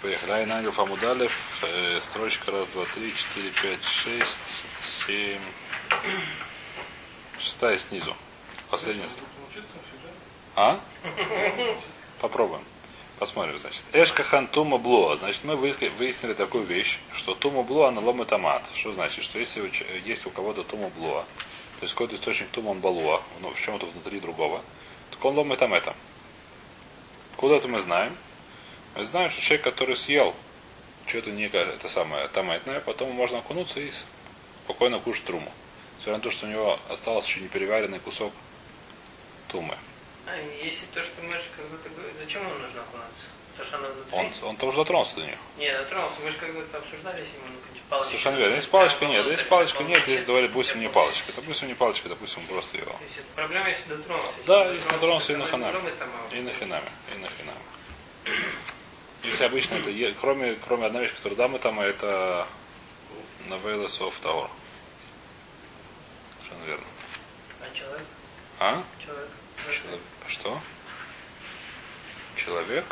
поехали. Айн Ангел Фамудалев, э, строчка раз, два, три, четыре, пять, шесть, семь. Шестая снизу. Последняя. А? Попробуем. Посмотрим, значит. Эшкахан тума блуа. Значит, мы выяснили такую вещь, что тума блуа на лом томат. Что значит? Что если есть у кого-то тума блуа, то есть какой-то источник тума балуа, ну, в чем-то внутри другого, так он лом там это. Куда это мы знаем? Мы знаем, что человек, который съел что-то не это самое томатное, потом можно окунуться и спокойно кушать труму. Несмотря на то, что у него остался еще не переваренный кусок тумы. А если то, что мы же как как бы зачем ему нужно окунаться? То, что она внутри? Он, он тоже дотронулся до нее. Нет, дотронулся. Мы же как бы обсуждали, если ему палочка. Совершенно верно. Если палочка нет, если палочка нет, здесь говорили, допустим, не палочка. Допустим, не палочка, допустим, просто его. Есть проблема, если дотронулся. Да, если дотронулся и на ханаме. а И на хинаме. И на хинаме. Если обычно это, кроме, кроме одной вещи, которая дамы там, это Навейлес of Таор. Совершенно верно. А человек? А? Человек. Чело- Что? Человек?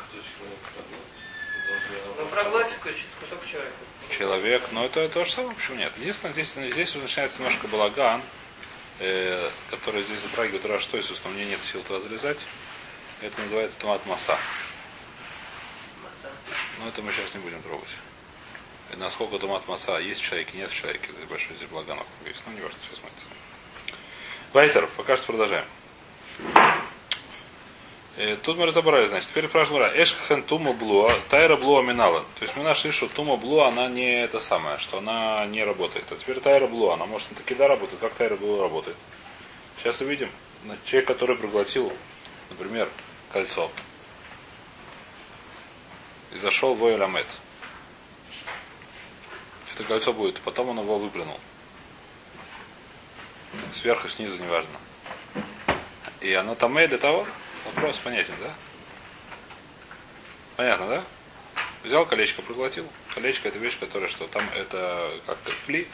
Ну, проглотит кусочек кусок человека. Человек, но это то же самое, почему нет? Единственное, здесь, здесь начинается немножко балаган, э, который здесь затрагивает если у меня нет сил туда залезать. Это называется томат масса. Но это мы сейчас не будем трогать. И насколько томат масса есть в человеке, нет в человеке, это большой здесь балаган есть. Ну, не важно, сейчас мы это. Вайтер, пока что продолжаем. Э, Тут мы разобрались, значит, теперь спрашиваем, Эшхен тума блуа, тайра блуа минала. То есть мы нашли, что тума блуа, она не это самое, что она не работает. А теперь тайра блуа, она может таки да работает. Как тайра блуа работает? Сейчас увидим. Человек, который проглотил, например, кольцо, и зашел в Ойламет. Это кольцо будет, потом он его выплюнул. Сверху, снизу, неважно. И оно там для того, вопрос понятен, да? Понятно, да? Взял колечко, проглотил. Колечко это вещь, которая что там это как-то кли.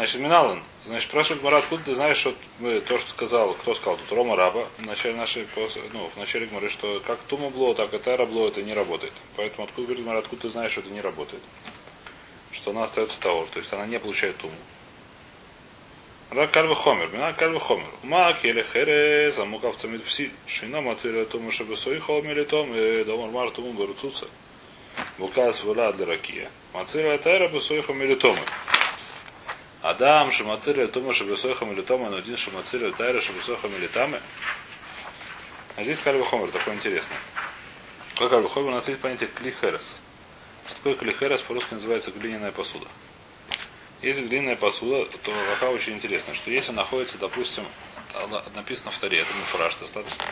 Значит, Миналан, значит, спрашивает Мара, откуда ты знаешь, что мы то, что сказал, кто сказал, тут Рома Раба, в начале нашей, ну, в начале говорит, что как Тума Бло, так и Тайра Бло это не работает. Поэтому откуда, говорит Мара, откуда ты знаешь, что это не работает? Что она остается Таур, то есть она не получает Туму. Рак кальва хомер, мина кальва хомер. Мак или херес, а мукав цамит пси. Шина мацеля тому, чтобы свои хомели том, и домар мар тому баруцуца. Букас вула для ракия. Мацеля тайра бы свои хомели томы. Адам, чтобы свои хомели томы, но один шамацеля тайра, свои хомели тамы. А здесь кальва хомер, такой интересный. Какой кальва хомер, у нас есть понятие клихерес. Что такое клихерес, по-русски называется глиняная посуда. Если глиняная посуда, то лоха очень интересно, что если находится, допустим, написано в таре, это муфраж достаточно,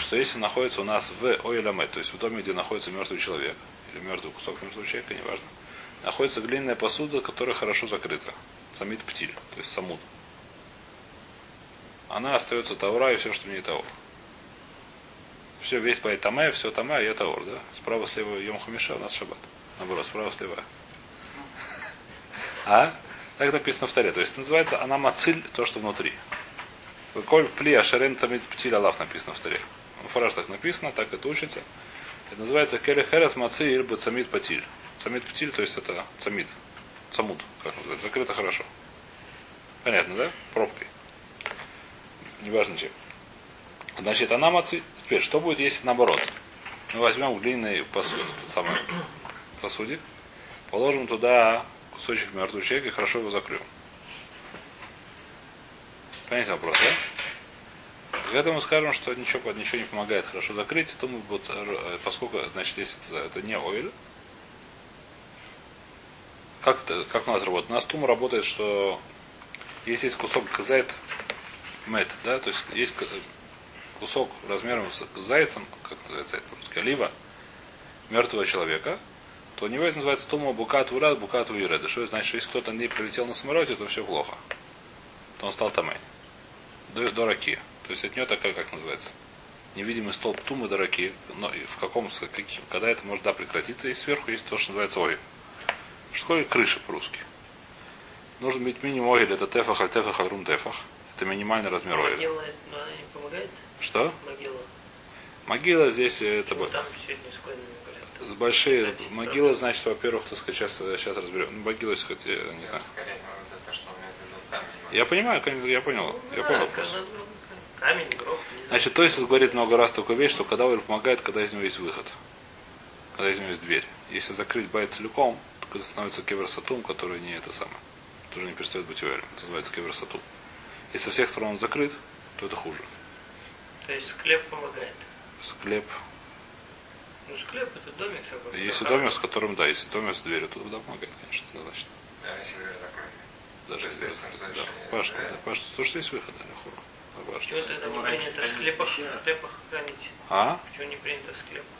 что если находится у нас в ойламе, то есть в доме, где находится мертвый человек, или мертвый кусок мертвого человека, неважно, находится глиняная посуда, которая хорошо закрыта. Самит птиль, то есть самут. Она остается таура и все, что не таур. Все, весь по тамая, все тамая, я таур, да? Справа, слева Йом у нас шаббат. Наоборот, справа, слева. А? Так написано в таре. То есть называется она мациль, то, что внутри. Коль пли ашерем тамид птиль алав написано в таре. Фараж так написано, так это учится. Это называется келе херес мациль бы цамид патиль. Цамид птиль, то есть это цамид. Цамут, как называется. Закрыто хорошо. Понятно, да? Пробкой. Неважно чем. Значит, она мацы. Теперь, что будет, если наоборот? Мы возьмем глиняный посуд, самый посудик, положим туда кусочек мертвого человека и хорошо его закрыл. Понятен вопрос, да? К этому скажем, что ничего, ничего не помогает хорошо закрыть, то мы вот, поскольку, значит, если это, это не ойл, как, это, как у нас работает? У нас тума работает, что если есть кусок газет мед, да, то есть есть кусок размером с зайцем, как называется это по-русски, олива, мертвого человека, то у него это называется тума букат урад, букат уиреда. Что значит, что если кто-то не прилетел на самолете, то все плохо. То он стал тамей. До, до раки. То есть от него такая, как называется, невидимый столб тумы до раки. Но в каком, когда это может да, прекратиться, и сверху есть то, что называется ой. Что такое крыша по-русски? Нужно быть минимум оиль, это тефах, аль тефах, аль рум тефах. Это минимальный размер ойля. Могила не помогает? Что? Могила. Могила здесь э, это Ну, там с большие могилы, значит, во-первых, так сказать, сейчас, сейчас разберем. Ну, могила, если хоть, я не знаю. Камень. Я понимаю, конечно, я понял. Я Да, понял. вопрос. Камень. Значит, то есть говорит много раз такую вещь, что когда Ойль помогает, когда из него есть выход. Когда из него есть дверь. Если закрыть байт целиком, это становится кеверсатум, который не это самое. Тоже не перестает быть Ойлем. Это называется кеверсатум. Если со всех сторон он закрыт, то это хуже. То есть склеп помогает. Склеп. Ну, склеп это домик такой. Если домик, с которым, да, если домик с дверью, то да, помогает, конечно, однозначно. Да, если дверь закрыта. Даже если дверь закрыта, да. Паш, да, Паш, то, что есть выход, да, хуру. Чего тогда не принято в склепах, в склепах хранить? А? Почему не принято в склепах?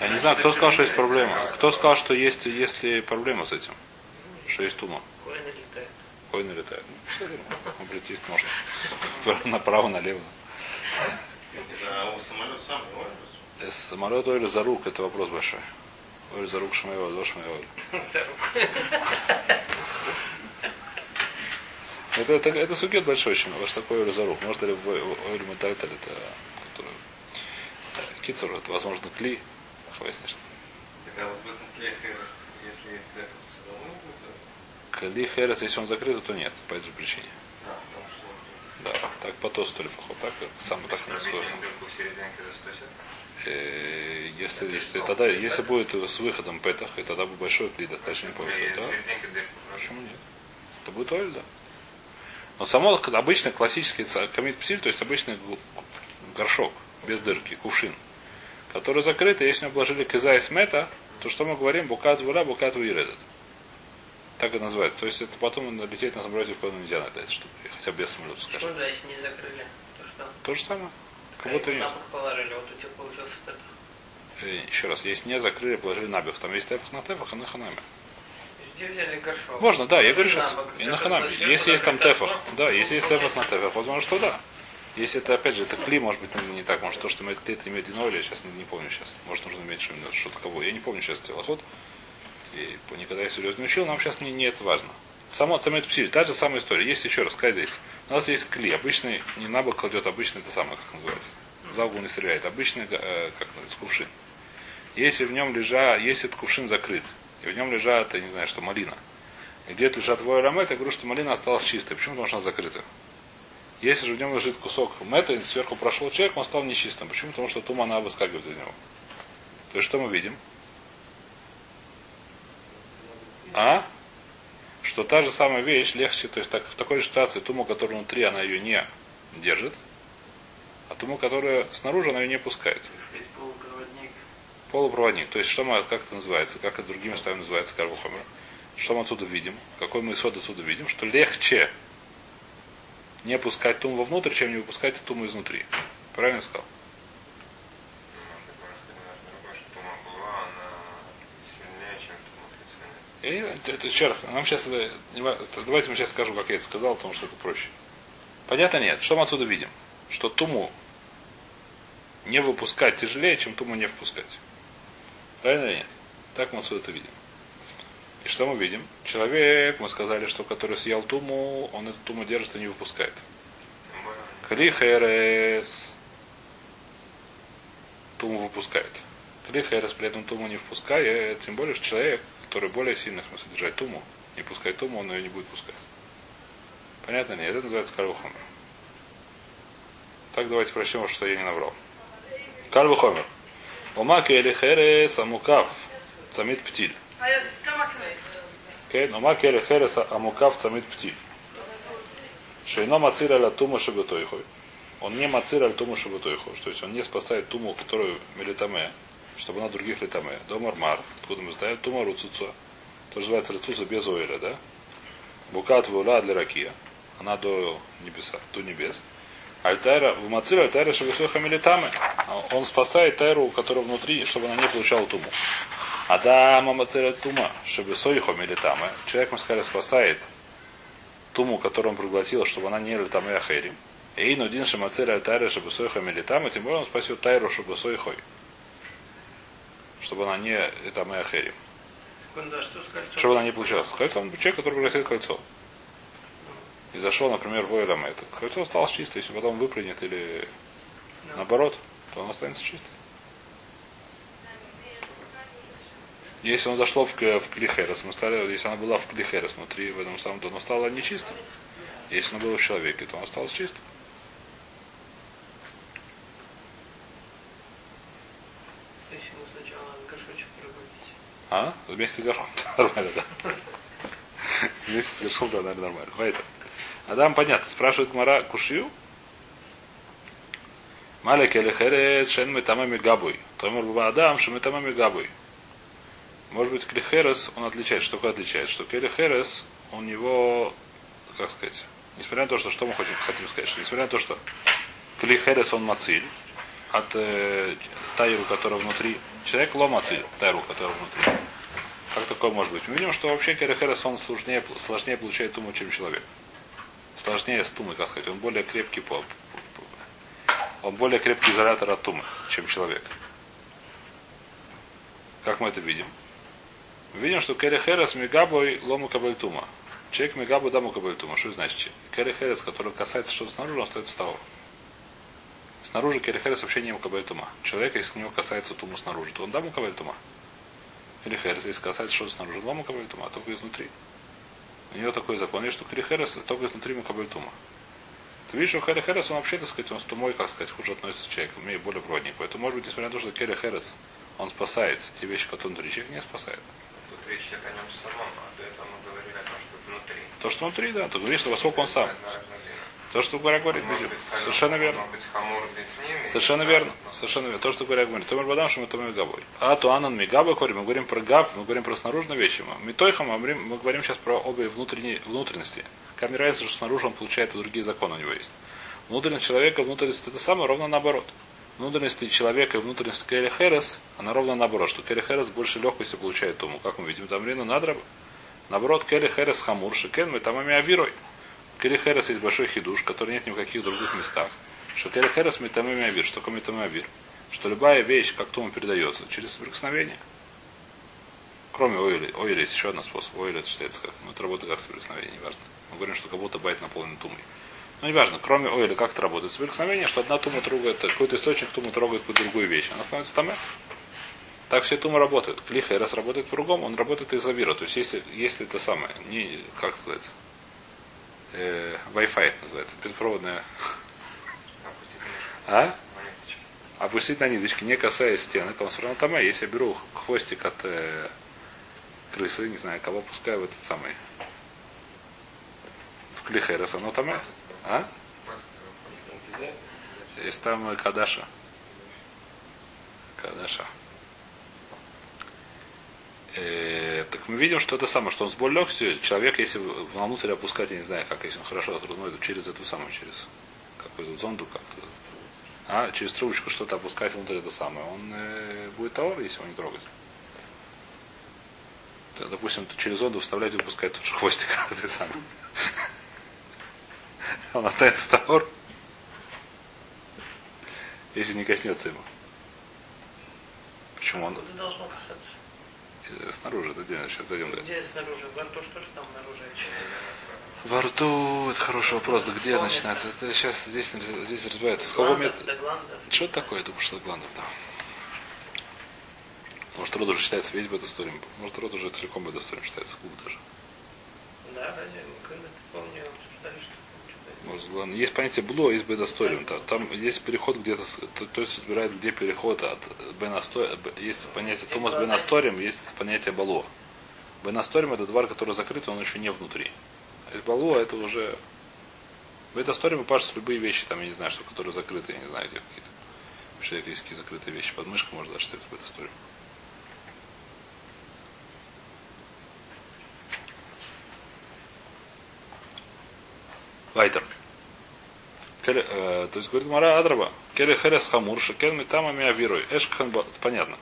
Я не знаю, кто сказал, что есть проблема. Кто сказал, что есть, есть ли проблема с этим? Что есть тума? Коины летают. Ну. Облететь можно. Направо, налево. А у самолет Самолет Оля за рук, это вопрос большой. Оля за рук Шмаева, до Шмаева. За руку. Это, это, это сукет большой очень. Вот что такое Оля за рук. Может ли в Оля Метайтель, это который... Кицур, это возможно кли. Что. Так а вот в этом тле херес, если есть тле, то будет? Херес, если он закрыт, то нет. По этой же причине. А, Да, так по то столи фахо. Так, сам так не стосит. Э, Если, если, тогда, если будет с выходом петах, и тогда будет большой кли достаточно повезет, да? Почему нет? Это будет оль, да. Но само обычный классический комит псиль, то есть обычный горшок, без дырки, кувшин, который закрыт, и если мы обложили киза и смета, то что мы говорим? Букат вуля, букат вуирезет. Так это называется. То есть это потом лететь на самолете в нельзя на этой штуке, хотя без самолета, скажем. Почему, да, если не закрыли, то что? То же самое. Как Как будто нет. положили, вот у тебя получился петах. Э, Еще раз, если не закрыли, положили набег, там есть тефах на тефах, а на ханаме. Можно, да, я говорю Положили сейчас. И на ханаме. сверху Если есть там тефах, да, если есть тефах на тефах, возможно, что да. Если это, опять же, это кли, может быть, ну, не так. Может, то, что имеет кли, это имеет иное, я сейчас не, не помню сейчас. Может, нужно иметь что-то, что-то кого. Я не помню сейчас телоход. И никогда я серьезно не учил, нам сейчас не, не это важно. Само цемет псиль, та же самая история. Есть еще раз, сказать здесь. У нас есть кли. Обычный, не на бок кладет, обычный это самое, как называется. За угол не стреляет. Обычный, э, как называется, кувшин. Если в нем лежа, если этот кувшин закрыт, и в нем лежат, я не знаю, что малина, и где-то лежат двое я говорю, что малина осталась чистой. Почему? Потому что она закрыта. Если же в нем лежит кусок мета, и сверху прошел человек, он стал нечистым. Почему? Потому что тума она выскакивает из него. То есть что мы видим? А? Что та же самая вещь легче, то есть так, в такой же ситуации туму, которая внутри, она ее не держит, а туму, которая снаружи, она ее не пускает. Полупроводник. Полупроводник. То есть, что мы, как это называется, как это другими словами называется карбохомер. Что мы отсюда видим? Какой мы исход отсюда видим? Что легче не пускать тум вовнутрь, чем не выпускать туму изнутри. Правильно сказал? Знаю, это, это еще нам сейчас, это- давайте мы сейчас скажем, как я это сказал, потому что это проще. Понятно нет. Что мы отсюда видим? Что туму не выпускать тяжелее, чем туму не впускать. Правильно или нет? Так мы отсюда это видим. И что мы видим? Человек, мы сказали, что который съел туму, он эту туму держит и не выпускает. Клихерес. Туму выпускает. Клихерес при этом туму не впускает, тем более, что человек, который более сильный в держать туму, не пускать туму, он ее не будет пускать. Понятно ли? Это называется кальвухомер. Так давайте прочтем, что я не наврал. Кальвухомер. Умаки или херес амукав. Цамит птиль. כן, но כרך חרס המוקף צמיד פתיל. שאינו מציר על התומו שבתויכו. Он не мацир аль туму шабутойху, то есть он не спасает туму, которую мелитаме, чтобы она других литаме. Домар мар, откуда мы знаем, тума руцуцу. Тоже называется руцуцу без ойля, да? Букат вула для ракия. Она до небеса, до небес. Альтайра, в мацир альтайра шабутойха мелитаме. Он спасает тайру, которая внутри, чтобы она не получала туму. Адама мацира тума, чтобы сойхо мелитаме. Человек, мы сказали, спасает туму, которую он проглотил, чтобы она не летаме ахерим. И нудин шамацира альтайра, чтобы сойхо мелитаме, тем более он спасет тайру, чтобы сойхой. Чтобы она не летаме ахерим. А? Чтобы она не получалась. Кольцо, он человек, который проглотил кольцо. И зашел, например, в Эйлам этот. Кольцо осталось чисто, если потом выплюнет или Да. наоборот, то оно останется чисто. Если он зашло в, в клихерес, мы стали, если она была в клихерес внутри, в этом самом, то оно стало нечистым. Если оно было в человеке, то оно осталось чистым. А? Вместе с горшком. Нормально, да. Вместе с горшком, да, наверное, нормально. Поэтому. Адам, понятно. Спрашивает Мара Кушью. Малик или херес шен мы тамами габуй. Томар баба Адам, что мы тамами габуй. Может быть, Клихерес, он отличает. Что такое отличает? Что Келихерес, у него, как сказать, несмотря на то, что, что мы хотим, хотим сказать, что несмотря на то, что Клихерес, он мациль, от э, тайру, которая внутри, человек ломациль, тайру, которая внутри. Как такое может быть? Мы видим, что вообще Келихерес, он сложнее, сложнее получает туму, чем человек. Сложнее с тумой, как сказать. Он более крепкий по, он более крепкий изолятор от тумы, чем человек. Как мы это видим? Видим, что Кери Херес Мегабой Лому Кабальтума. Человек Мегабой Даму Кабальтума. Что это значит? Кери Херес, который касается что-то снаружи, он остается того. Снаружи Кери Херес вообще не Мукабальтума. Человек, если у него касается тума снаружи, то он Даму Кабальтума. Кери Херес, если касается что-то снаружи, Лому Кабальтума, а только изнутри. У него такой закон есть, что Кери Херес только изнутри Мукабальтума. Ты видишь, что Кери Херес, он вообще, так сказать, он с тумой, как сказать, хуже относится к человеку, имеет более проводник. Поэтому, может быть, несмотря на то, что Кери Херес, он спасает те вещи, которые внутри человека не спасает. Идет о нем самом, а до этого мы говорили о том, что внутри. То, что внутри, да, то говоришь, что поскольку он сам. То, что Гора говорит, быть, Совершенно верно. Совершенно верно. Совершенно верно. То, что Гора говорит. Томер Бадам, что мы там Мегабой. А то Анан Мегаба говорим, мы говорим про гав, мы говорим про снаружные вещи. Мы говорим, мы говорим сейчас про обе внутренние внутренности. Как мне нравится, что снаружи он получает другие законы у него есть. Внутренность человека, внутренность это самое, ровно наоборот. Внутренности человека и внутренность Керри Херес, она ровно наоборот, что Керри Херес больше легкости получает тому. Как мы видим, там Рина Надраба. Наоборот, Керри Херес Хамур, Шикен, мы там Авирой. Керри Херес есть большой хидуш, который нет ни в каких других местах. Что Керри Херес Метамами Авир. Что такое Метамами Авир? Что любая вещь, как тому передается, через соприкосновение. Кроме ойли. Ойли есть еще один способ. Ойли это считается как. Ну, это работает как соприкосновение, неважно. Мы говорим, что как будто байт наполнен тумой. Ну, неважно, кроме ойли, как это работает. Соприкосновение, что одна тума трогает, какой-то источник тума трогает какую-то другую вещь. Она становится там. Так все тума работает. Клиха раз работает по-другому, он работает из авира. То есть, если, если это самое, не, как называется, э, Wi-Fi это называется, беспроводная, а? Опустить на ниточки, не касаясь стены, равно там. Если я беру хвостик от э, крысы, не знаю, кого пускаю в этот самый, в клихерес, оно там? А? Есть там Кадаша. Кадаша. Э, так мы видим, что это самое, что он с более легкостью, человек, если внутрь опускать, я не знаю, как, если он хорошо отрудной, через эту самую, через какую-то зонду как-то, а, через трубочку что-то опускать внутрь это самое, он э, будет товар, если его не трогать. Допустим, через зонду вставлять и выпускать тут же хвостик, это самое. Он останется товар, если не коснется ему. Почему он Куда должно касаться? э, снаружи, это где сейчас дойдем до Где снаружи? Во рту что же там наружу? Во рту, это хороший вопрос, да где начинается? Это сейчас здесь, здесь разбирается. С До какого гландов, метра? до гландов. Что это такое? Я думаю, что гландов, да. Может, род уже считается весь бедосторим. Может, род уже целиком бедосторим считается, клуб даже. Да, ради мы когда-то, помню, обсуждали, что Может, главное. Есть понятие бло, есть бедосториум. Там, там есть переход где-то, то, то есть разбирает, где переход от бенасторим. Есть понятие Томас бенасторим, есть понятие бало. Бенасторим это двор, который закрыт, он еще не внутри. А бало это уже Бедасторим пашут любые вещи, там, я не знаю, что, которые закрыты, я не знаю, где какие-то. Какие закрытые вещи. Под мышкой можно даже считать бедасторим. Вайтер. Э, То есть, говорит Мара Адраба, Келе Херес Хамур, Шекен Митама Миавирой. Эшкан, понятно.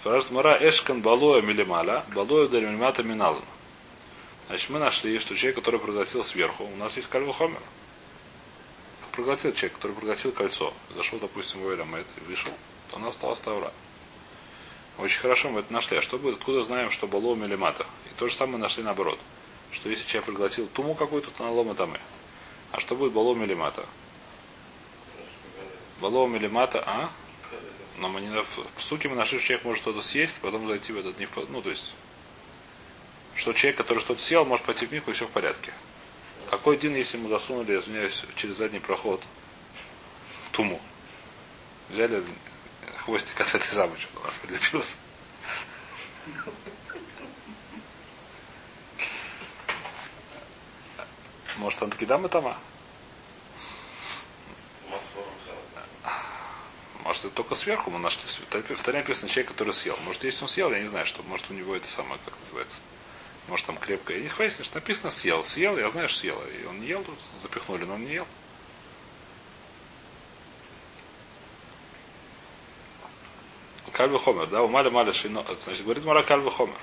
Спрашивает Мара, Эшкан Балоя Милималя, Балоя Дальмимата Миналан. Значит, мы нашли, что человек, который проглотил сверху, у нас есть кальву хомер. Проглотил человек, который проглотил кольцо. Зашел, допустим, в Эйрамет и вышел, то у нас осталось тавра. Очень хорошо мы это нашли. А что будет, откуда знаем, что было милимата? И то же самое нашли наоборот. Что если человек проглотил туму какую-то, то налома там и. А что будет балом милимата? Балом милимата, а? Но мы не на- в суке мы нашли, что человек может что-то съесть, потом зайти в этот не Ну, то есть, что человек, который что-то съел, может пойти в мику, и все в порядке. Какой день, если мы засунули, извиняюсь, через задний проход туму? Взяли хвостик от этой замочки, у нас прилепился. Может, он таки дам и? Масло Может, это только сверху мы нашли. В Таре написано человек, который съел. Может, если он съел, я не знаю, что. Может, у него это самое, как называется. Может, там крепкое. Не выяснишь, написано съел. Съел, я знаю, что съел. И он не ел тут. Запихнули, но он не ел. Кальвы хомер, да, умали маля шино. Значит, говорит Мара кальвы хомер.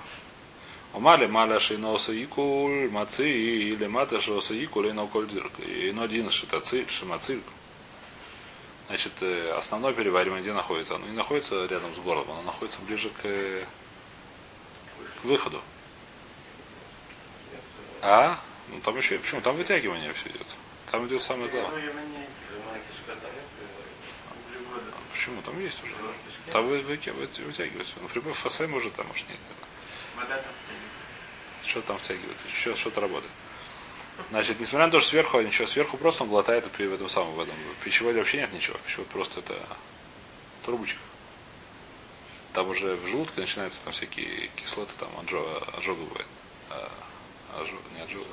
Умали маля шино саикуль мацы или мата шо саикуль и коль дирк. И но один шитациль, шимациль. Значит, э, основное переваривание где находится? Оно не находится рядом с горлом, оно находится ближе к, к выходу. А? Ну там еще, почему? Там вытягивание все идет. Там идет самое главное. Почему? Там есть уже. Там вы, вы, вы- вытягивается. Например, в фасе может, там может нет. Вода там Что там втягивается? Еще что-то работает. Значит, несмотря на то, что сверху ничего, сверху просто он глотает при этом самом в этом. Пищевой вообще нет ничего. Пищевой просто это трубочка. Там уже в желудке начинаются там всякие кислоты, там анжо, ожога бывает. А, ожог, не ожога,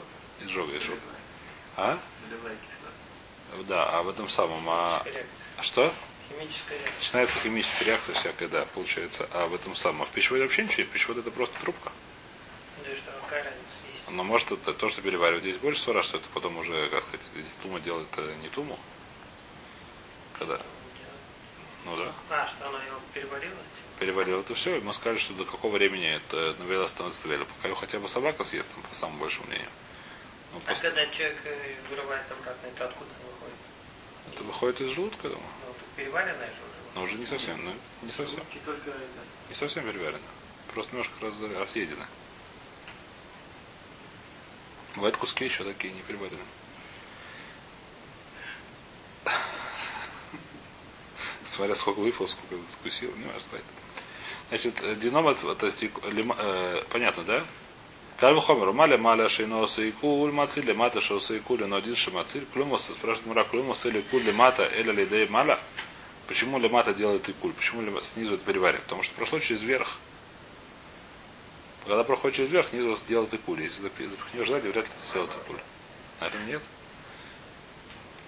изжога, изжога. А? Солевая кислота. Да, а в этом самом, а что? Химическая реакция. Начинается химическая реакция всякая, да, получается. А в этом самом, а в пищевой вообще ничего нет. Пищевой это просто трубка. Да и что, какая разница есть? Но может это то, что переваривать здесь больше свара, что это потом уже, как сказать, здесь тума делает это не туму. Когда? Ну да. А, что она его переварила? Переварил это все, и мы сказали, что до какого времени это навела становится твеля. Пока ее хотя бы собака съест, там, по самому большому мнению. Ну, А после... когда человек э, вырывает обратно, это откуда выходит? Это выходит из желудка, я думаю. Ну, тут переваренная же уже. Но уже не совсем, ну, не совсем. Только это. Не совсем переварено. Просто немножко раз, разъедено. Бывают куски еще такие не переварены. Смотря сколько выпал, сколько скусил, не важно. Значит, э, дином это, то есть, лима- э, понятно, да? Кальву хомер, маля маля шейноса и куль мациль, лемата шоса и куль, но один шамациль, клюмус, спрашивает Мура, клюмус или куль лемата, эля лидей маля. Почему лемата делает и куль? Почему снизу это переваривает? Потому что прошло через верх. Когда проходит через верх, снизу делает и куль. Если запи- запихнешь сзади, вряд ли ты сделает и куль. Наверное, нет.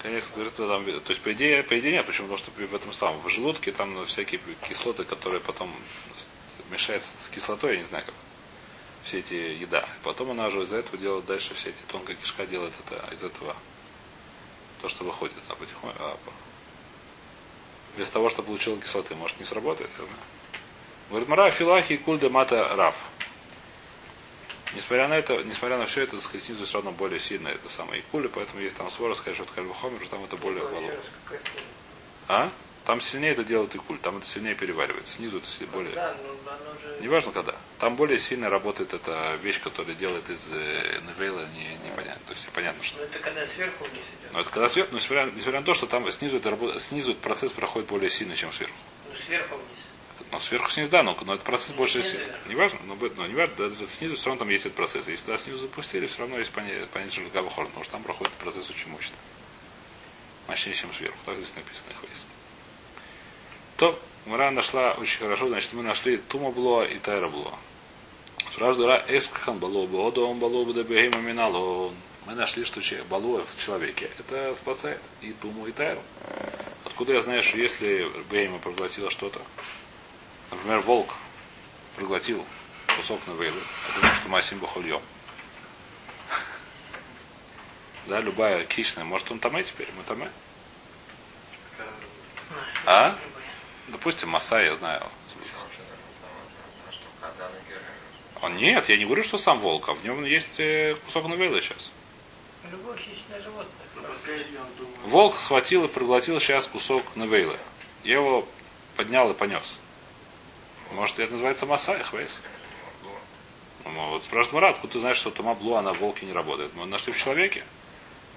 Конечно, говорит, там, то есть, по идее, по идее нет, почему? Потому что в этом самом, в желудке там всякие кислоты, которые потом мешаются с кислотой, я не знаю как. Все эти еда. Потом она уже из-за этого делает дальше все эти тонкая кишка делает это из этого. То, что выходит а потихоньку. Без того, что получила кислоты, может не сработает, я знаю. Говорит, Мара филахи кульда мата раф. Несмотря на это, несмотря на все это, снизу все равно более сильно это самое и кули, поэтому есть там свора, сказать, что это кальвахомер, там это более голову. А? Там сильнее это делает и куль, там это сильнее переваривается. Снизу это си- более. Да, ну же... Неважно когда. Там более сильно работает эта вещь, которая делает из э, Невейла не, непонятно. То есть понятно, что. Ну это когда сверху вниз идет. Но это когда сверху, но несмотря, несмотря на то, что там снизу, это, работа- снизу этот процесс проходит более сильно, чем сверху. Ну сверху вниз. Но сверху снизу, да, но, но этот процесс больше Снизу, сильно. да. Неважно, но, но неважно, даже снизу все равно там есть этот процесс. Если туда снизу запустили, все равно есть понятие, понятие потому что там проходит процесс очень мощно. Мощнее, чем сверху. Так здесь написано их есть. То Мара нашла очень хорошо, значит, мы нашли Тума Блоа и Тайра Блоа. Сразу Ра Эскхан Балу Бодом Балу Бадабегима Миналон. Мы нашли, что Балуа в человеке это спасает и Туму, и Тайру. Откуда я знаю, что если Бейма проглотила что-то, например, волк проглотил кусок навейлы, я думаю, что Масим Бахульем. Да, любая кичная. Может он таме теперь? Мы таме? А? Допустим, Маса, я знаю. Он нет, я не говорю, что сам волк, а в нем есть э, кусок навейлы сейчас. Любое хищное животное. Волк схватил и проглотил сейчас кусок навейлы. Я его поднял и понес. Может, это называется Масай, хвейс? Ну, вот спрашивает Мурат, откуда ты знаешь, что Тома Блуа на волке не работает? Мы нашли в человеке.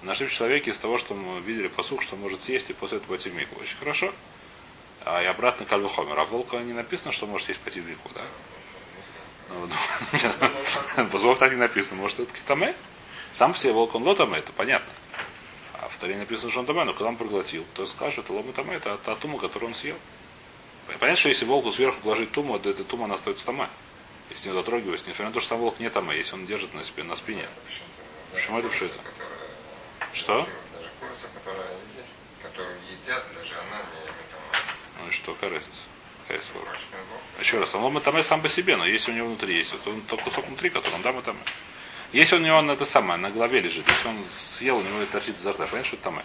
Нашли в человеке из того, что мы видели посух, что может съесть и после этого пойти в мику. Очень хорошо. А и обратно кальвухомер. А волка не написано, что может есть пойти в реку, да? Ну, Бозлов так не написано. Может, это китаме? Сам все волк он лотаме, это понятно. А в Таре написано, что он таме, но когда он проглотил, то скажет, это лома таме, это та тума, которую он съел. Понятно, что если волку сверху положить туму, то эта тума она остается тама. Если не дотрогиваясь, несмотря на то, что сам волк не тама, если он держит на, спине, на спине. Почему это что? Что? Даже курица, которую едят, даже она не там, Ну и что, какая разница? Какая бог. Еще раз, он таме сам по себе, но если у него внутри есть, вот он тот кусок внутри, который он там и там. Если у него он это самое, на голове лежит, если он съел, у него это торчит изо рта, понятно, что это там?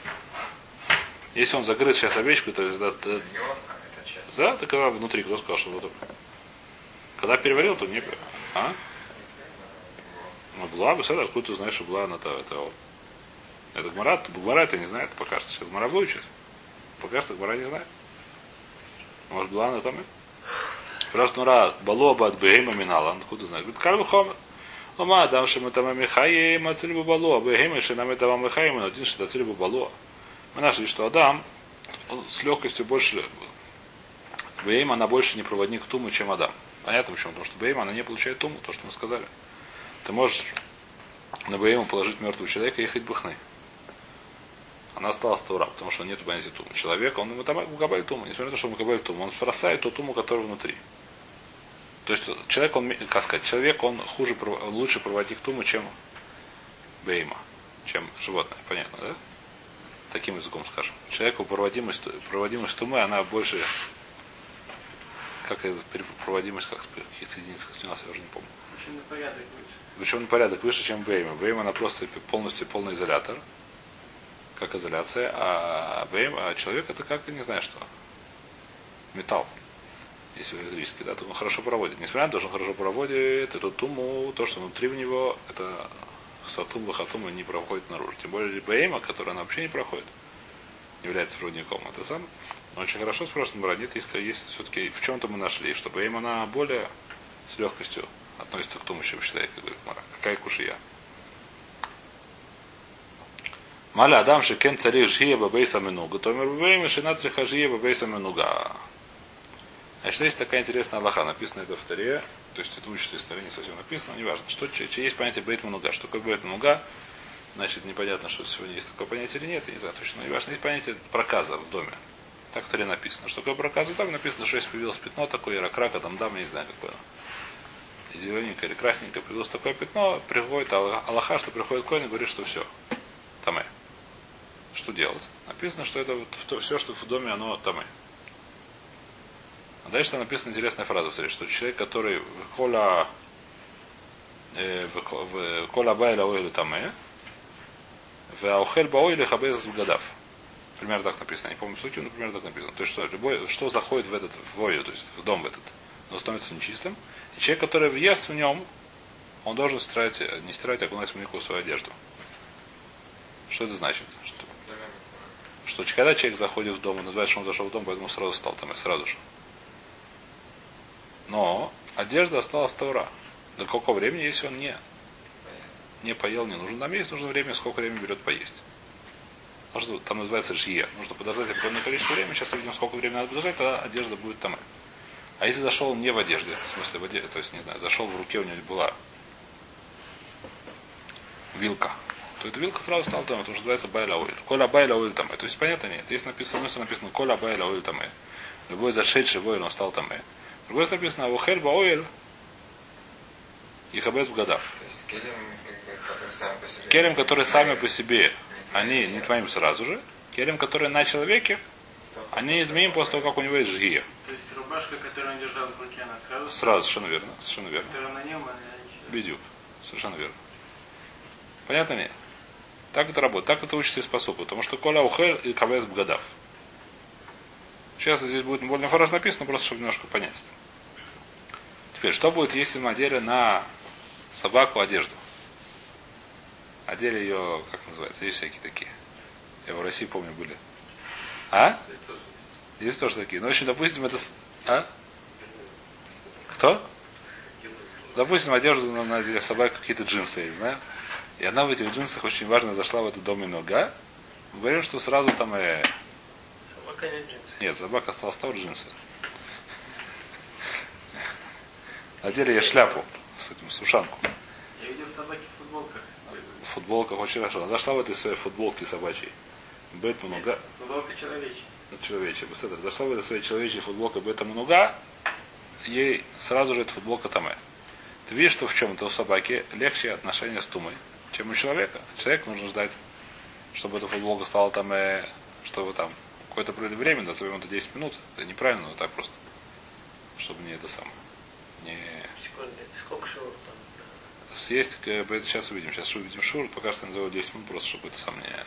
Если он загрыз сейчас овечку, то это, а часть. да, так когда внутри, кто сказал, что вот? Когда переварил, то не... А? Ну, была бы, откуда ты знаешь, что была она то это вот. Это Гмара, Гмара это не знает, пока что. Сейчас Гмара выучит. Пока что Гмара не знает. Может, была она там? Нура балоба от бегема минала. Откуда знает? Говорит, карву хомер. Ома, дам шему там михаем, бегема, что нам это вам михаем, но один что ацель бы бало. Мы нашли, что Адам с легкостью больше Бейм, она больше не проводник тумы, чем Адам. Понятно почему? Потому что Бейм, она не получает туму, то, что мы сказали. Ты можешь на Бейму положить мертвого человека и ехать бахны. Она осталась Таура, потому что нет понятия тумы. Человек, он мукабаль туму. Несмотря на то, что он мукабаль туму, он бросает ту туму, которая внутри. То есть человек, он, как сказать, человек, он хуже, лучше проводник тумы, чем Бейма, чем животное. Понятно, да? Таким языком скажем. Человеку проводимость, проводимость тумы, она больше как это проводимость, как каких-то единицах снимался, я уже не помню. На порядок будет. Причем порядок выше, чем Бейма. Бейма она просто полностью полный изолятор, как изоляция, а Бейм, а человек это как, не знаю что, металл. Если электрический, да, то он хорошо проводит. Несмотря на то, что он хорошо проводит, эту туму, то, что внутри в него, это сатум, вахатум не проходит наружу. Тем более Бейма, которая вообще не проходит, не является проводником. Это сам очень хорошо спрашивает Мара. Нет, есть, есть все-таки в чем-то мы нашли, что Бейма она более с легкостью относится к тому, чем человек, говорит Мара. Какая кушия? Маля Адам Шекен царих жия бабейса минуга. Томер бабейма шина жия бабейса минуга. Значит, есть такая интересная Аллаха, написано это в Таре, то есть это учится из Таре, не совсем написано, неважно. Что, че, че есть понятие бейт мануга. Что такое бейт мануга? Значит, непонятно, что сегодня есть такое понятие или нет, я не знаю точно. Но неважно, есть понятие проказа в доме. Так в Таре написано. Что такое проказа? Там написано, что если появилось пятно такое, ракрака, там дам, я не знаю какое зелененькое или красненькое, появилось такое пятно, приходит Аллах- Аллаха, что приходит Коин и говорит, что все. Тамэ. Что делать? Написано, что это вот то, все, что в доме, оно тамэ. А дальше там написана интересная фраза, что человек, который кола э, в ко- в кола байла ойлы тамэ, в аухель баойле хабез гадав. Примерно так написано. Я не помню случай, но примерно так написано. То есть что, любой, что заходит в этот в вою, то есть в дом в этот, но становится нечистым. И человек, который въест в нем, он должен стирать, не стирать, а окунать в свою одежду. Что это значит? Что, когда человек заходит в дом, он называет, что он зашел в дом, поэтому сразу стал там, и сразу же. Но одежда осталась Таура. До какого времени, если он не, не поел, не нужно нам есть, нужно время, сколько времени берет поесть. Потому что там называется жие. Нужно подождать определенное количество времени. Сейчас видим, сколько времени надо подождать, тогда одежда будет там. А если зашел не в одежде, в смысле в одежде, то есть, не знаю, зашел в руке у него была вилка, то эта вилка сразу стала там, потому что называется байла оиль. Коля байла оиль там. То есть понятно нет. Здесь написано, если написано коля байла оиль там. Любой зашедший воин, он стал там. Другой написано Авухель баоиль и хабез в годах. То есть келем, как бы, который сам по себе. Келем, которые сами по себе, они не твоим сразу же. Келем, которые на человеке, они изменим после того, как у него есть жгия. То есть рубашка, которую он держал в руке, она сразу, Сразу, совершенно верно. Совершенно верно. которая на нем, она ничего. Бедюк. Совершенно верно. Понятно нет? Так это работает. Так это учится из посупа. Потому что Коля Ухель и Кавес Бгадав. Сейчас здесь будет более фараж написано, просто чтобы немножко понять. Теперь, что будет, если мы одели на собаку одежду? Одели ее, как называется, есть всякие такие. Я в России помню были. А? Есть тоже такие. Ну, в общем, допустим, это... А? Кто? Допустим, одежду на, на для собаки какие-то джинсы, не знаю. И она в этих джинсах очень важно зашла в этот дом и нога. Мы говорим, что сразу там э, пока нет джинсы. Нет, собака стала стал джинсы. Надели ей шляпу с этим, с ушанку. Я видел собаки в футболках. В футболках очень хорошо. Она зашла в этой своей футболке собачьей. Бет много. Футболка человечья. Человечья. Беседа. Зашла в этой своей человечьей футболке бета много. Ей сразу же эта футболка таме. Ты видишь, что в чем-то у собаки легче отношения с тумой, чем у человека. Человек нужно ждать, чтобы эта футболка стала там, э, чтобы там какое-то время, назовем это 10 минут. Это неправильно, но так просто. Чтобы не это самое. Не сколько шуров там? это сейчас увидим. Сейчас увидим шур, пока что назову 10 минут просто, чтобы это сам не...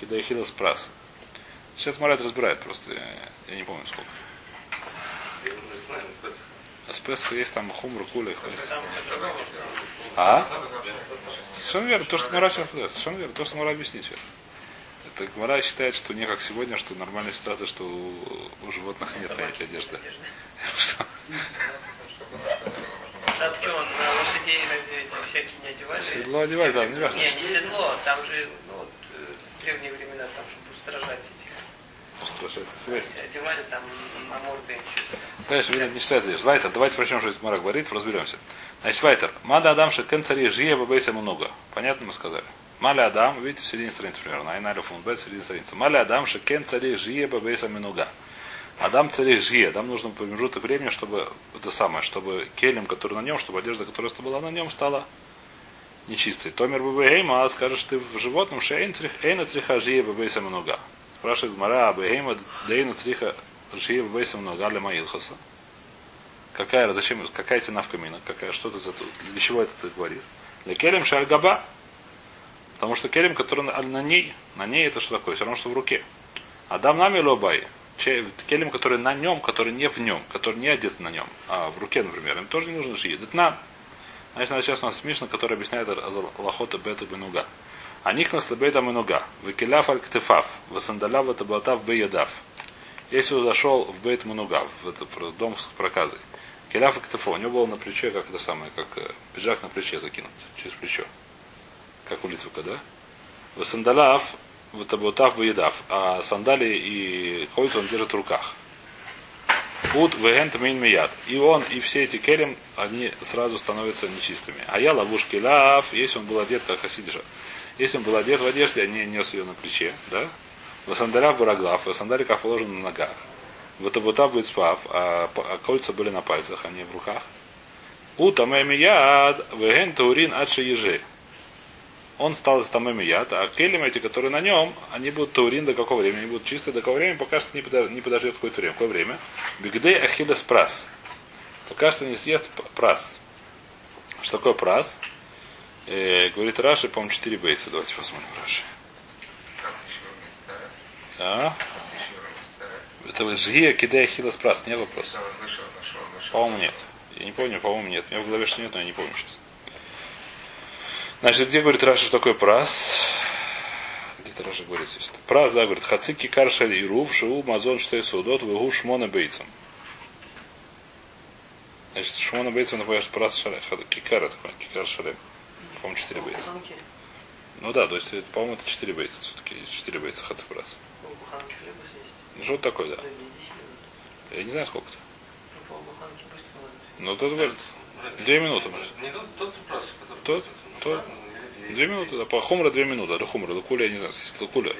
Кидай спрас. Сейчас Марат разбирает просто, я, я не помню сколько. Я уже знаю, А с Песха есть там хумр, куля. А? Совершенно верно, то, что Мара сейчас Совершенно верно, то, что Мара объяснит сейчас. Это Мара считает, что не как сегодня, что нормальная ситуация, что у, у животных нет эти одежды. Что? А почему он на лошадей разве эти всякие не одевали? Седло одевали, да, не важно. Не, не седло, там же, ну, э, в древние времена, там, чтобы устражать этих. Страшно. Одевали там на морды. Конечно, видно, не считается здесь. Вайтер, давайте прочтем, что здесь Мара говорит, разберемся. Значит, Вайтер. Мада Адам шекен цари жия бабейса много. Понятно мы сказали? Маля Адам, видите, в середине страницы примерно. Айналя фунбет, в середине страницы. Маля Адам шекен цари жия бабейса много. Адам цари жия. Адам нужно промежуток времени, чтобы это самое, чтобы келем, который на нем, чтобы одежда, которая была на нем, стала нечистой. Томер бабейма, скажешь ты в животном, что эйна цриха жия бабейса много. Спрашивает Мара Абейма, дейна цриха жия бабейса много, для Маилхаса. Какая, зачем, какая тебе навкамина? Какая, что ты за то? Для чего это ты говоришь? Для келем шальгаба. Потому что келем, который на, на ней, на ней это что такое? Все равно, что в руке. Адам нами лобай. Келем, который на нем, который не в нем, который не одет на нем, а в руке, например, им тоже не нужно. Это нам. Значит, сейчас у нас Мишна, который объясняет лохота бета бенуга. Них нас бета бенуга. Выкеляв аль ктефав. Васандаляв это батав беядав. Если он зашел в бейт мануга, в это, дом с проказой. Келяф и ктефо. У него было на плече, как это самое, как пиджак на плече закинут. Через плечо. Как у Литвука, да? Васандалав Ватаботав Баедав, а сандали и кольцо он держит в руках. Ут вегент мин мият. И он, и все эти келем, они сразу становятся нечистыми. А я ловушки лав, если он был одет, как хасидиша. Если он был одет в одежде, они нес ее на плече, да? Васандаляв бараглав, васандали как положено на ногах. Ватабута будет спав, а, а кольца были на пальцах, а не в руках. Ута мемияд, веген таурин адши ежи он стал из тамэми яд, а келем эти, которые на нем, они будут таурин до какого времени? Они будут чистые до какого времени, пока что не, подож... не подождет какое-то время. Какое время? Бигдей ахилес прас. Пока что не съест прас. Что такое прас? Э, говорит Раши, по-моему, 4 бейца. Давайте посмотрим Раши. А? Это жия кидей ахилес прас, не вопрос. По-моему, нет. Я не помню, по-моему, нет. У меня в голове что нет, но я не помню сейчас. Значит, где говорит Раша, что такое прас? Где-то Раша говорит здесь. Прас, да, говорит, хацики каршаль и рув, шоу мазон что судот, вегу шмона бейцам. Значит, шмона бейцам, например, что прас шале, кикар, это кикар шале. По-моему, 4 бейца. Ну да, то есть, по-моему, это 4 бейца все-таки. 4 бейца хацы прас. Ну, что такое, да. Я не знаю, сколько-то. Ну, тот говорит, две минуты. Не тот, тот? То две минуты, да, по хумра две минуты, а до хумра, до куля, я не знаю, если до куля.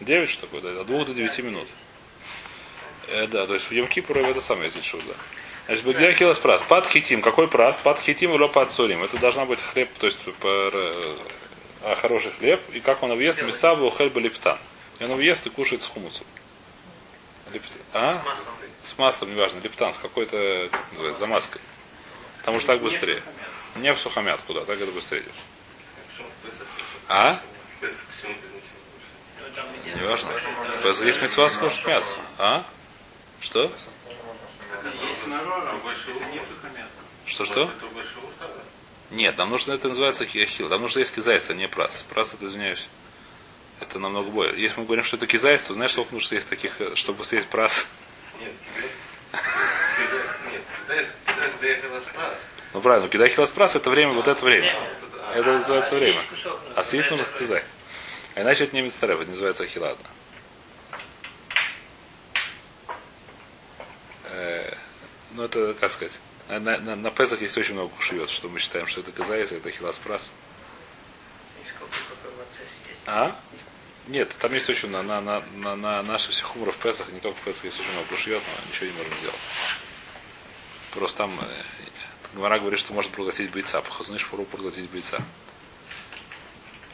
Девять что такое, да, от двух до девяти минут. Э, да, то есть в Йом-Кипур это самое здесь шут, да. Значит, Бегля Хилас прас. Пад хитим. Какой прас? Пад хитим или пад сурим. Это должна быть хлеб, то есть по, а, хороший хлеб. И как он въест? Месаву хельба лептан. И он въест и кушает с хумусом. Лептан. А? С маслом, неважно, лептан, с какой-то, как называется, замазкой. Потому что так быстрее. Не в сухомят куда, так это быстрее идет. А? Не важно. Есть мецва скушать мясо. А? Что? Что-что? Нет, нам нужно, это называется хиахил. Нам нужно есть кизайс, а не прас. Прас, это, извиняюсь, это намного более. Если мы говорим, что это кизайс, то знаешь, сколько нужно есть таких, чтобы съесть прас? Нет, ну правильно, кидай хилоспрас это время, вот это время. Это называется время. А съесть нужно сказать. А иначе это не мицтарев, это называется ахиладна. Ну, это, как сказать, на, на, на Песах есть очень много кушиет, что мы считаем, что это казаис, это хиласпрас. А? Нет, там есть очень на, на, на, на, на наши все хумры в Песах, не только в Песах есть очень много кушиет, но ничего не можем сделать. Просто там э, Гмара говорит, что может проглотить бойца. Похознышь пору проглотить бойца.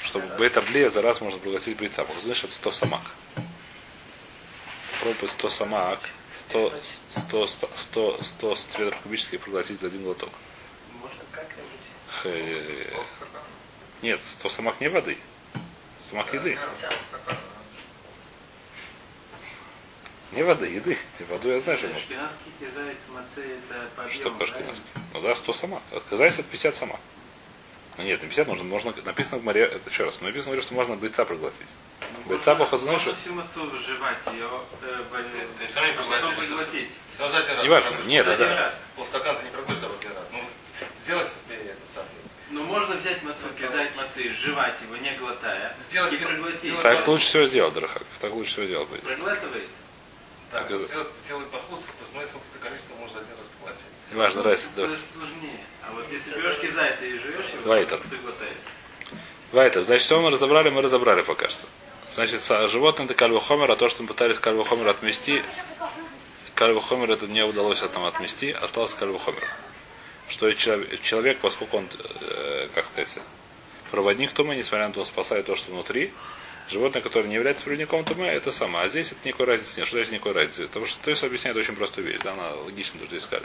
Чтобы бета блея за раз можно проглотить бойца. Похознышь это 100 самак. Попробуй 100 самак, 100, 100, 100, 100, 100 сантиметров кубических проглотить за один глоток. Можно как-нибудь. Нет, 100 самак не воды. Самак еды. Не воды, еды. И воду я знаю, что можно. Шпинатский кизайт маце это по объему, Что такое шпинатский? Ну да, 100 сама. Отказались от 50 сама. Ну нет, на 50 можно, можно написано в море, это еще раз, написано в море, что можно бойца проглотить. Бойца похоже, знаешь, Можно всю мацу жевать ее, в- То есть сами потом проглотишь. поглотить. Сразу один раз. Неважно, проглотишь. нет, да. раз. Полстакана ты не проглотишь сразу один раз. Ну, сделай себе это самое. Но можно взять мацу, кизайт мацы, жевать его, не глотая, Сделать и проглотить. сделать- Так лучше всего делать, Драхак. Так лучше всего делать будет. Проглатывается. Так, Так, сделать, сделать поход, посмотри, сколько ты количество можно один раз поглотить. Неважно, нравится. Это Да. сложнее. А вот если берешь кизайт и живешь его, то ты глотается. Вайта, значит, все мы разобрали, мы разобрали пока что. Значит, животное это кальвохомер, а то, что мы пытались кальвохомер отмести, кальвохомер это не удалось от нам отмести, остался кальвохомер. Что человек, поскольку он, э, как сказать, проводник Тума, несмотря на то, спасает то, что внутри, животное, которое не является проводником Тума, это самое. А здесь это никакой разницы нет. Что здесь никакой разницы? Потому что то есть объясняет очень простую вещь, да, она логично тоже искали.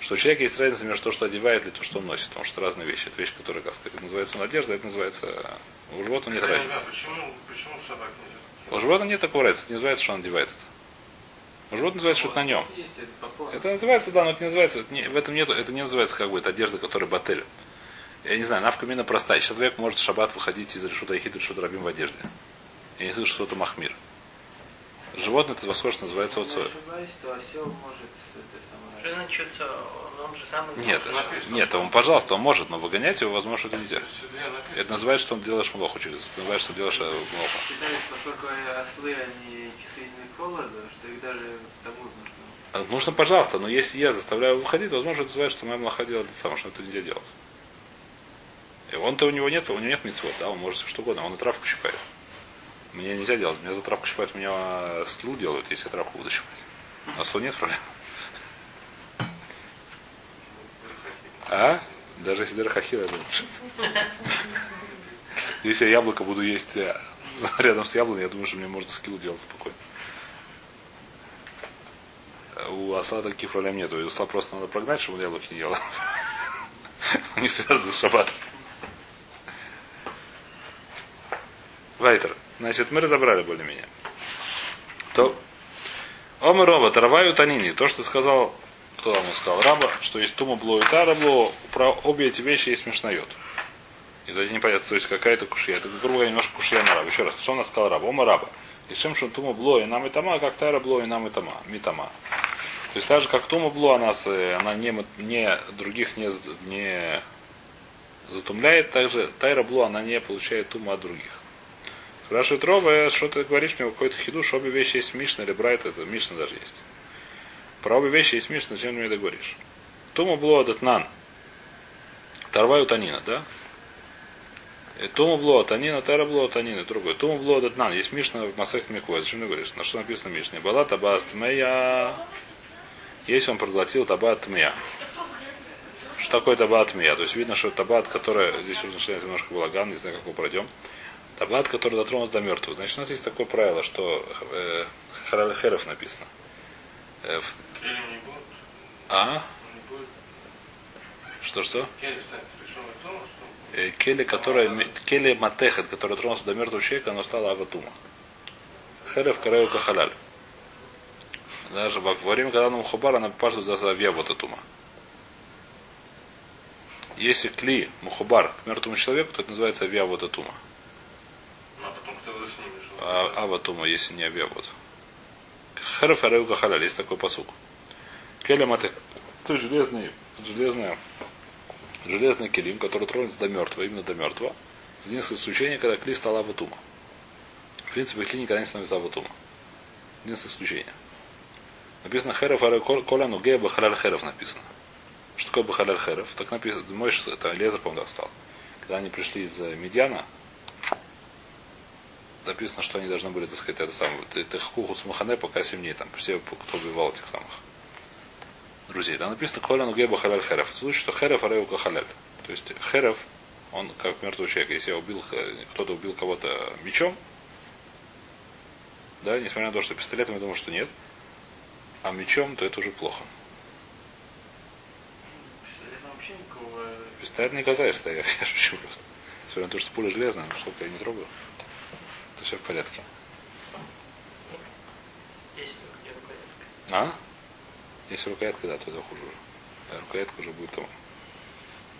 Что у человека есть разница между то, что одевает, и то, что он носит. Потому что это разные вещи. Это вещи, которые, как сказать, это называется одежда, это называется... У животного нет разницы. почему, почему собак нельзя? У животного нет такой разницы. Это не называется, что он одевает это. У животного называется, что это на нем. Есть это называется, да, но это не называется, это не- в этом нету, это не называется как бы это одежда, которая батель. Я не знаю, навкамина простая. Человек может в шаббат выходить из решута и хит решута рабим в одежде. Я не слышу, что это махмир. Животное это восхожее называется Если оцой. не ошибаюсь, то осел может с этой самой... Что значит, он, он же самый... Нет, написано? нет, он, пожалуйста, он может, но выгонять его, возможно, это нельзя. Это называется, что он делаешь млоху через. Это называется, что делаешь э, млоху. Считают, поскольку ослы, они чувствительны к холоду, что их даже тому нужно. А Нужно, пожалуйста, но если я заставляю его выходить, то, возможно, это называется, что моя млоха делает это самое, что это нельзя делать. И он-то у него нет, у него нет митцвот, да, он может всё что угодно, он и травку щипает. Мне нельзя делать, мне за травку щипать, меня скилл делают, если я травку буду щипать. А слу нет проблем. А? Даже если Дерхахила, я думаю. Если я яблоко буду есть э, рядом с яблоней, я думаю, что мне можно скилл делать спокойно. У осла таких проблем нет. У осла просто надо прогнать, чтобы он яблоки не ел. Не связано с шаббатом. Вайтер. Значит, мы разобрали более-менее. То. Омер Роба, Тараваю Танини. То, что сказал, кто вам сказал, Раба, что есть Тума Бло и Тара Бло, про обе эти вещи есть смешнает. Из-за этого непонятно, то есть какая-то кушья. Это, грубо немножко кушья на Раба. Еще раз, что он сказал Раба? Ома Раба. И чем что Тума Бло и нам и Тама, как Тара Бло и нам и Тама. Митама. То есть так же, как Тума Бло, она, с- она не, не других не, не затумляет, также Тайра Бло, она не получает Тума от других. Спрашивает Роба, что ты говоришь мне какой-то хидуш, обе вещи есть в Мишне или Брайт, это Мишна даже есть. Про обе вещи есть Мишна, зачем ты мне это говоришь? Тума Бло Датнан. Тарваю Танина, да? И Тума Бло Танина, Тара Бло Танина, другой. Тума Бло Датнан. Есть Мишна в Масах Миквой. Зачем ты говоришь? На что написано Мишне? Бала Таба Тмея. Если он проглотил Таба Тмея. Что такое Таба Тмея? То есть видно, что Табат, которая... Здесь уже начинает немножко балаган, не знаю, как мы пройдем. Табат, который дотронулся до мертвого. Значит, у нас есть такое правило, что э, Херов написано. Э, в- а? Что-что? Что Э, Келе, которая, келе матехет, который тронулся до мертвого человека, оно стало аватума. Херев караю кахаляль. Даже во время, когда он мухабар, она пашет за завья вот. Если кли мухабар к мертвому человеку, то это называется авья вот. ну, а потом кто его снимет. что- А аватума, если не авья вот. Херев караю кахаляль, есть такой посук. Келе матехет. То есть железный, железная железный келим, который тронется до мертвого, именно до мертвого, с единственным исключением, когда кли стала аватума. В принципе, кли никогда не становится аватума. Единственное исключение. Написано кол- коля нугея бахаляль херев написано. Что такое бахаляль херев? Так написано, мой это Леза, по-моему, стал. Когда они пришли из э, Медьяна, написано, что они должны были, так сказать, это самое, Техкуху Смахане, пока семнее, там, все, кто убивал этих самых друзей. Там написано Коля Нугеба Халяль Херев. Это значит, что Херев Ареука Халяль. То есть Херев, он как мертвый человек. Если я убил, кто-то убил кого-то мечом, да, несмотря на то, что пистолетом я думаю, что нет, а мечом, то это уже плохо. Пистолетом вообще никакого... Пистолет не касаешься, я, я шучу просто. Несмотря на то, что пуля железная, но сколько я не трогаю, все в порядке. Есть рукоятка. А? Если рукоятка, да, то это хуже уже. А рукоятка уже будет там.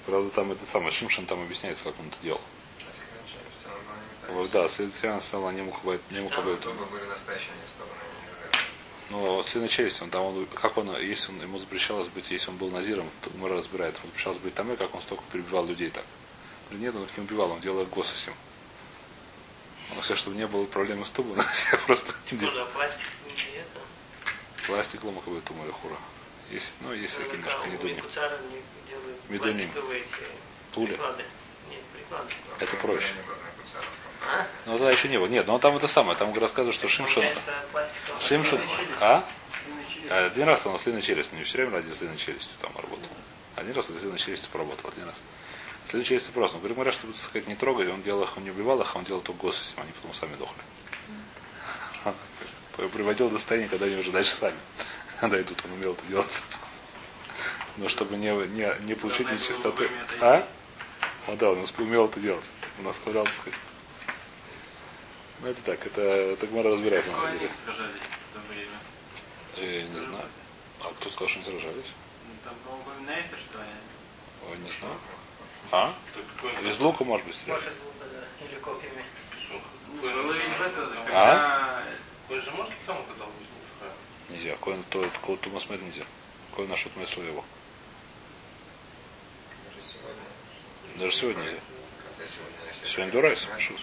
Правда, там это самое, Шимшин там объясняется, как он это делал. Вот, да, следовательно, стало не бы, не стороны, они не Ну, вот слина челюсть, он там, он, как он, если он, ему запрещалось быть, если он был назиром, то мы разбирает, ему запрещалось быть там, и как он столько перебивал людей так. Нет, он их не убивал, он делал госусим. Он все, чтобы не было проблемы с тубом, все просто Тоже а пластик не это. пластик ломаковый тум или хура. Есть, ну, есть Ну, немножко Медуним. Нет, приклады. Это проще. А? Ну, тогда еще не было. Нет, но там это самое, там рассказывают, что Шимшин... Пластиковая. Шимшин... челюсть. А? Челюсть. А, Один раз он слинной челюстью, не все время ради слинной челюстью там работал. Один раз слинной челюстью поработал, один раз. Слинной челюстью просто. Он говорит, говорят, чтобы, так сказать, не трогать, он делал их, он не убивал их, а он делал только госусим, они потом сами дохли. Приводил до состояния, когда они уже дальше сами дойдут, он умел это делать. Но чтобы не, не, не получить нечистоту. А? Ну да, он умел это делать. Он оставлял, так сказать. Ну это так, это, это Гмара Какой самом они деле. сражались в то время? Э, не знаю. А кто сказал, что они сражались? Ну, Там, упоминается, что они... Ой, не знаю. А? Из лука, может быть, стреляли? Может, из лука, да. Или копьями. Ну, А? Вы же можете тому? Нельзя. Коин то кого Тумас Мед нельзя. Коин наш отмысл его. Даже сегодня нельзя. Сегодня дурайся, шут.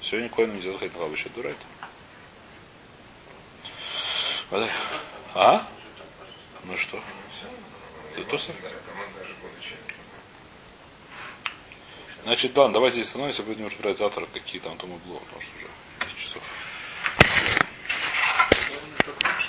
Сегодня коин нельзя заходить на лаву, еще дурает. Вода. А? Ну что? Ты то сам? даже будучи Значит, ладно, давайте здесь становимся, будем разбирать завтра, какие там тому было, потому что уже